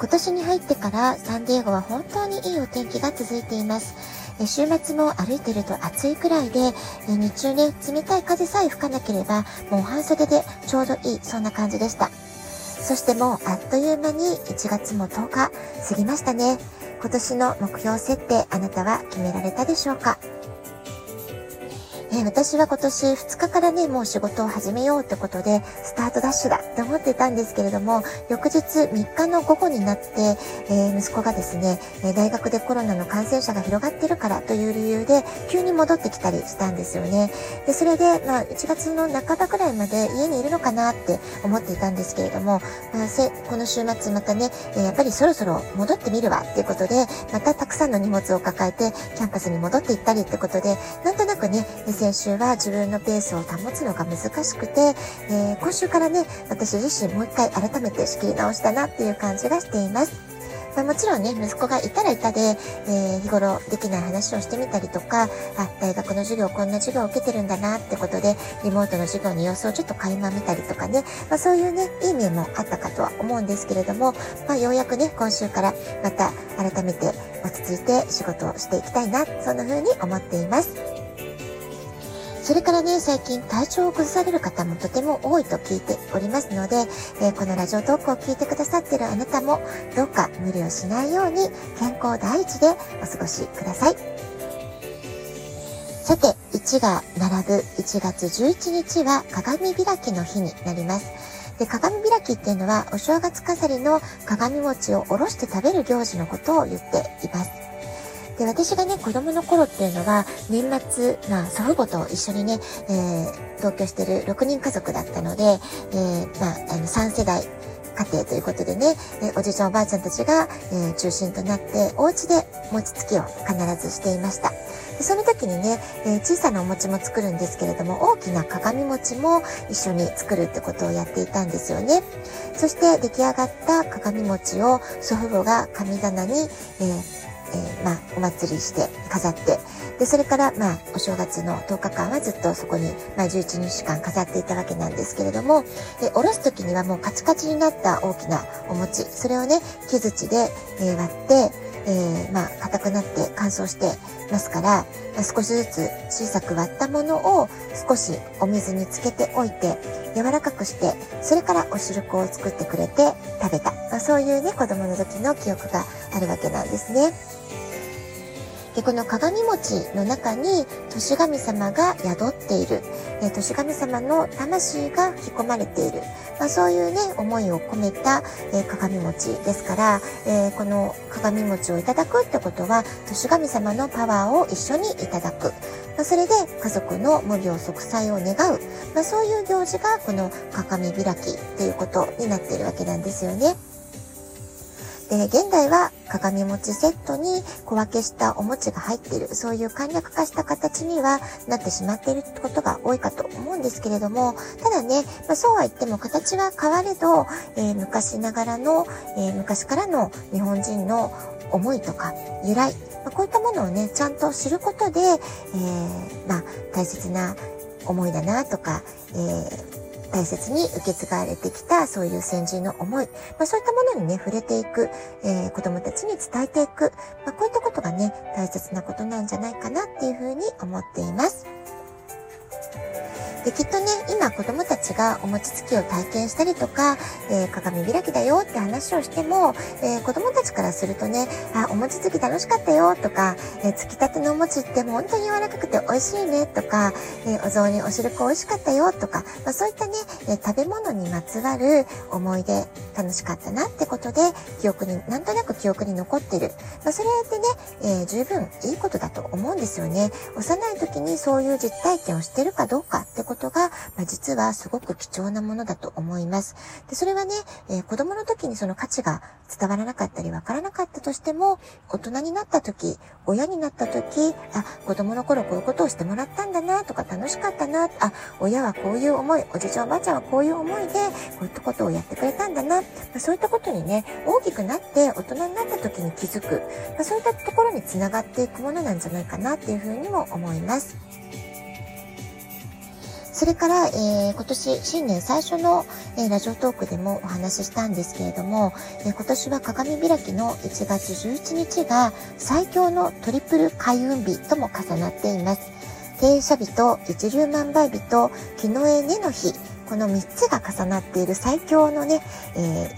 今年に入ってからサンディエゴは本当にいいお天気が続いています。週末も歩いてると暑いくらいで、日中ね、冷たい風さえ吹かなければ、もう半袖でちょうどいい、そんな感じでした。そしてもうあっという間に1月も10日過ぎましたね。今年の目標設定、あなたは決められたでしょうか？え私は今年2日からね、もう仕事を始めようってことで、スタートダッシュだって思っていたんですけれども、翌日3日の午後になって、えー、息子がですね、大学でコロナの感染者が広がってるからという理由で、急に戻ってきたりしたんですよね。で、それで、まあ、1月の半ばぐらいまで家にいるのかなって思っていたんですけれども、まあ、せこの週末またね、えやっぱりそろそろ戻ってみるわっていうことで、またたくさんの荷物を抱えて、キャンパスに戻っていったりってことで、なんとなくね、先週は自分のペースを保つのが難しくて、えー、今週からね、私自身もう一回改めて仕切り直したなっていう感じがしています。まあ、もちろんね、息子がいたらいたで、えー、日頃できない話をしてみたりとか、あ、大学の授業こんな授業を受けてるんだなってことで、リモートの授業の様子をちょっと垣間見たりとかね、まあ、そういうね、いい面もあったかとは思うんですけれども、まあ、ようやくね、今週からまた改めて落ち着いて仕事をしていきたいな、そんな風に思っています。それからね、最近体調を崩される方もとても多いと聞いておりますので、え、このラジオトークを聞いてくださってるあなたも、どうか無理をしないように健康第一でお過ごしください。さて、1が並ぶ1月11日は鏡開きの日になります。で、鏡開きっていうのはお正月飾りの鏡餅をおろして食べる行事のことを言っています。で、私がね、子供の頃っていうのは、年末、まあ、祖父母と一緒にね、えー、同居してる6人家族だったので、えー、まあ、あの、3世代、家庭ということでね、えおじいちゃんおばあちゃんたちが、え、中心となって、お家で餅つきを必ずしていました。でその時にね、え、小さなお餅も作るんですけれども、大きな鏡餅も一緒に作るってことをやっていたんですよね。そして出来上がった鏡餅を祖父母が神棚に、えーえー、まあ、お祭りして飾って、で、それから、まあ、お正月の10日間はずっとそこに、まあ、11日間飾っていたわけなんですけれども、で、おろす時にはもうカチカチになった大きなお餅、それをね、木槌で、えー、割って、えー、まあ、硬くなって乾燥してますから、まあ、少しずつ小さく割ったものを少しお水につけておいて、柔らかくして、それからお汁粉を作ってくれて食べた。まあ、そういうね、子供の時の記憶があるわけなんですね。で、この鏡餅の中に、年神様が宿っている、え、年神様の魂が吹き込まれている、まあ、そういうね、思いを込めた、え、鏡餅ですから、えー、この鏡餅をいただくってことは、年神様のパワーを一緒にいただく。まあ、それで家族の無病息災を願う、まあ、そういう行事がこの鏡開きっていうことになっているわけなんですよね。で、現代は鏡餅セットに小分けしたお餅が入っている、そういう簡略化した形にはなってしまっていることが多いかと思うんですけれども、ただね、まあ、そうは言っても形は変われど、えー、昔ながらの、えー、昔からの日本人の思いとか由来、まあ、こういったものをね、ちゃんと知ることで、えー、まあ、大切な思いだなとか、えー大切に受け継がれてきたそういう先人の思い、まあ、そういったものにね、触れていく、えー、子供たちに伝えていく、まあ、こういったことがね、大切なことなんじゃないかなっていうふうに思っています。で、きっとね、今子供たちがお餅つきを体験したりとか、えー、鏡開きだよって話をしても、えー、子供たちからするとね、あ、お餅つき楽しかったよとか、えー、つきたてのお餅って本当に柔らかくて美味しいねとか、えお雑煮お汁粉美味しかったよとか、まあ、そういったね、え食べ物にまつわる思い出、楽しかったなってことで、記憶に、なんとなく記憶に残ってる。まあ、それでね、え十分いいことだと思うんですよね。幼い時にそういう実体験をしてるかどうかってことが、まあ、実はすごく貴重なものだと思います。で、それはね、えー、子供の時にその価値が伝わらなかったりわからなかったとしても、大人になった時、親になった時、あ、子供の頃こういうことをしてもらったんだなとか楽しかったな、あ、親はこういう思い、おじいちゃんおばあちゃんはこういう思いで、こういったことをやってくれたんだな、まあ、そういったことにね、大きくなって大人になった時に気づく、まあ、そういったところにつながっていくものなんじゃないかなっていうふうにも思います。それから、えー、今年新年最初の、えー、ラジオトークでもお話ししたんですけれども、えー、今年は鏡開きの1月11日が最強のトリプル開運日とも重なっています。停車日と一粒万倍日と木の絵根の日、この3つが重なっている最強のね、え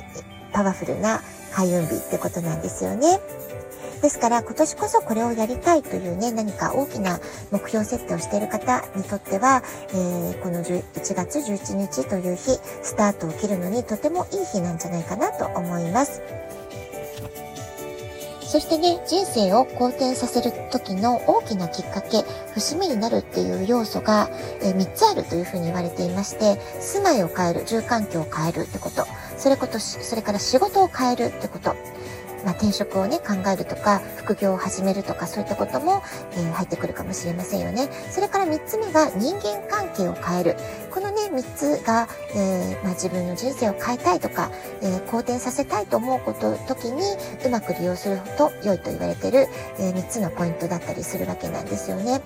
パワフルな開運日ってことなんですよね。ですから今年こそこれをやりたいというね、何か大きな目標設定をしている方にとっては、えー、この1月11日という日、スタートを切るのにとてもいい日なんじゃないかなと思います。そしてね、人生を好転させる時の大きなきっかけ、節目になるっていう要素が、え、3つあるというふうに言われていまして、住まいを変える、住環境を変えるってこと、それこと、それから仕事を変えるってこと、まあ、転職をね、考えるとか、副業を始めるとか、そういったことも、えー、入ってくるかもしれませんよね。それから3つ目が人間関係を変える。このね、3つが、えー、まあ、自分の人生を変えたいとか、え、好転させたいと思うこと、時にうまく利用すると良いと言われてる、え3つのポイントだったりするわけなんですよね。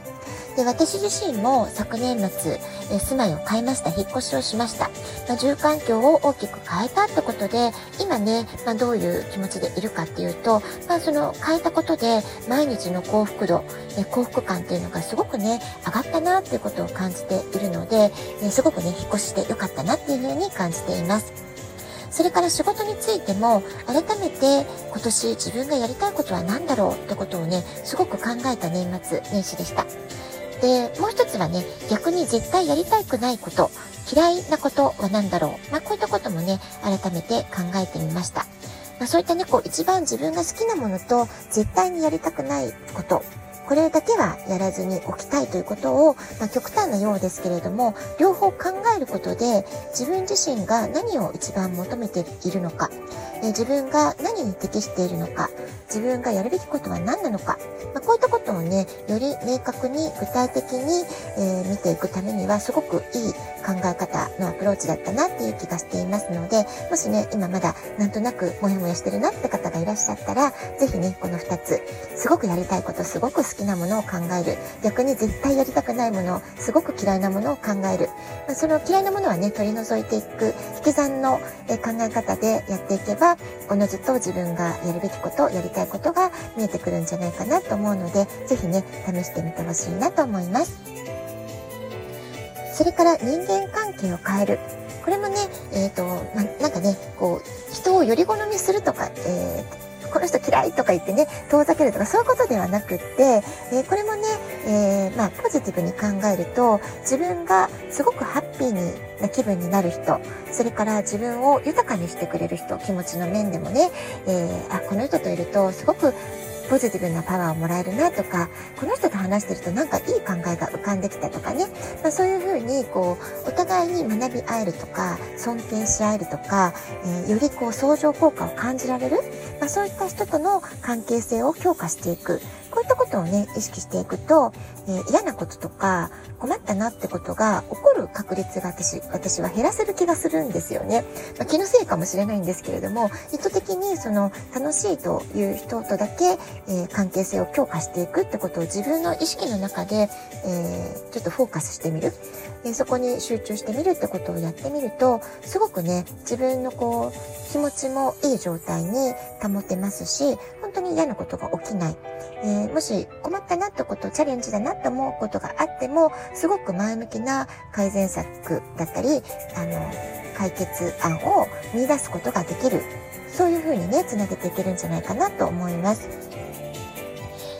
で、私自身も昨年末、え住まいを変えました。引っ越しをしました。まあ、住環境を大きく変えたってことで、今ね、まあ、どういう気持ちでいるかっていうと、まあ、その変えたことで毎日の幸福度、え幸福感っていうのがすごくね、上がったなっていうことを感じているので、えすごくね、引っ越してよかったなっていうふうに感じています。それから仕事についても、改めて今年自分がやりたいことは何だろうってことをね、すごく考えた年末年始でした。で、もう一つはね、逆に絶対やりたくないこと、嫌いなことは何だろう。まあ、こういったこともね、改めて考えてみました。まあ、そういったね、こう、一番自分が好きなものと、絶対にやりたくないこと、これだけはやらずに置きたいということを、まあ、極端なようですけれども、両方考えることで、自分自身が何を一番求めているのか、え自分が何に適しているのか、自分がやるべきことは何なのか、まあ、こういったことをね、より明確に具体的に、えー、見ていくためにはすごくいい考え方のアプローチだったなっていう気がしていますので、もしね、今まだなんとなくモヤモヤしてるなって方がいらっしゃったら、ぜひね、この2つ、すごくやりたいこと、すごく好きなものを考える。逆に絶対やりたくないもの、すごく嫌いなものを考える。まあ、その嫌いなものはね、取り除いていく、引き算の考え方でやっていけば、おのずと自分がやるべきこと、やりたいことが見えてくるんじゃないかなと思うので、ぜひね、試してみてほしいなと思います。それから人間関係を変える。これもね、えっ、ー、と、ま、なんかね、こう、人をより好みするとか、えーこの人嫌いとか言ってね、遠ざけるとかそういうことではなくって、えー、これもね、えー、まあ、ポジティブに考えると、自分がすごくハッピーにな気分になる人、それから自分を豊かにしてくれる人、気持ちの面でもね、えー、あ、この人といるとすごくポジティブなパワーをもらえるなとか、この人と話してるとなんかいい考えが浮かんできたとかね、まあ、そういうふうにこう、お互いに学び合えるとか、尊敬し合えるとか、えー、よりこう相乗効果を感じられる、まあ、そういった人との関係性を強化していく。こういったことをね、意識していくと、えー、嫌なこととか、困ったなってことが起こる確率が私、私は減らせる気がするんですよね。まあ、気のせいかもしれないんですけれども、意図的にその楽しいという人とだけ、えー、関係性を強化していくってことを自分の意識の中で、えー、ちょっとフォーカスしてみる。えそこに集中してみるってことをやってみると、すごくね、自分のこう、気持ちもいい状態に保てますし、本当に嫌なことが起きない。えー、もし困ったなってこと、チャレンジだなって思うことがあっても、すごく前向きな改善策だったり、あの、解決案を見出すことができる。そういうふうにね、つなげていけるんじゃないかなと思います。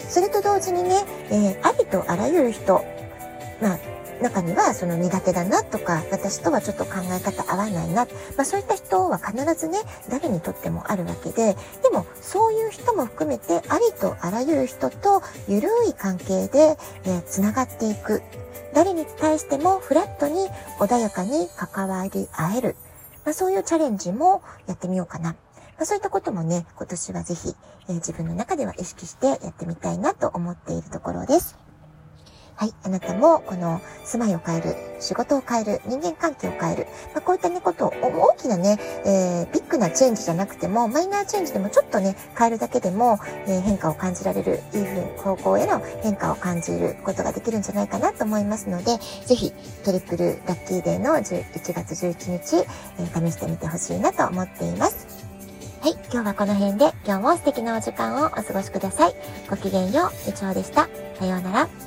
それと同時にね、えー、ありとあらゆる人、まあ、中にはその苦手だなとか、私とはちょっと考え方合わないな。まあそういった人は必ずね、誰にとってもあるわけで、でもそういう人も含めてありとあらゆる人と緩い関係で、えー、繋がっていく。誰に対してもフラットに穏やかに関わり合える。まあ、そういうチャレンジもやってみようかな。まあ、そういったこともね、今年はぜひ、えー、自分の中では意識してやってみたいなと思っているところです。はい。あなたも、この、住まいを変える、仕事を変える、人間関係を変える。まあ、こういったね、ことを、大きなね、えー、ビッグなチェンジじゃなくても、マイナーチェンジでもちょっとね、変えるだけでも、えー、変化を感じられる、いいふうに、方向への変化を感じることができるんじゃないかなと思いますので、ぜひ、トリプルラッキーデーの1月11日、えー、試してみてほしいなと思っています。はい。今日はこの辺で、今日も素敵なお時間をお過ごしください。ごきげんよう、以上でした。さようなら。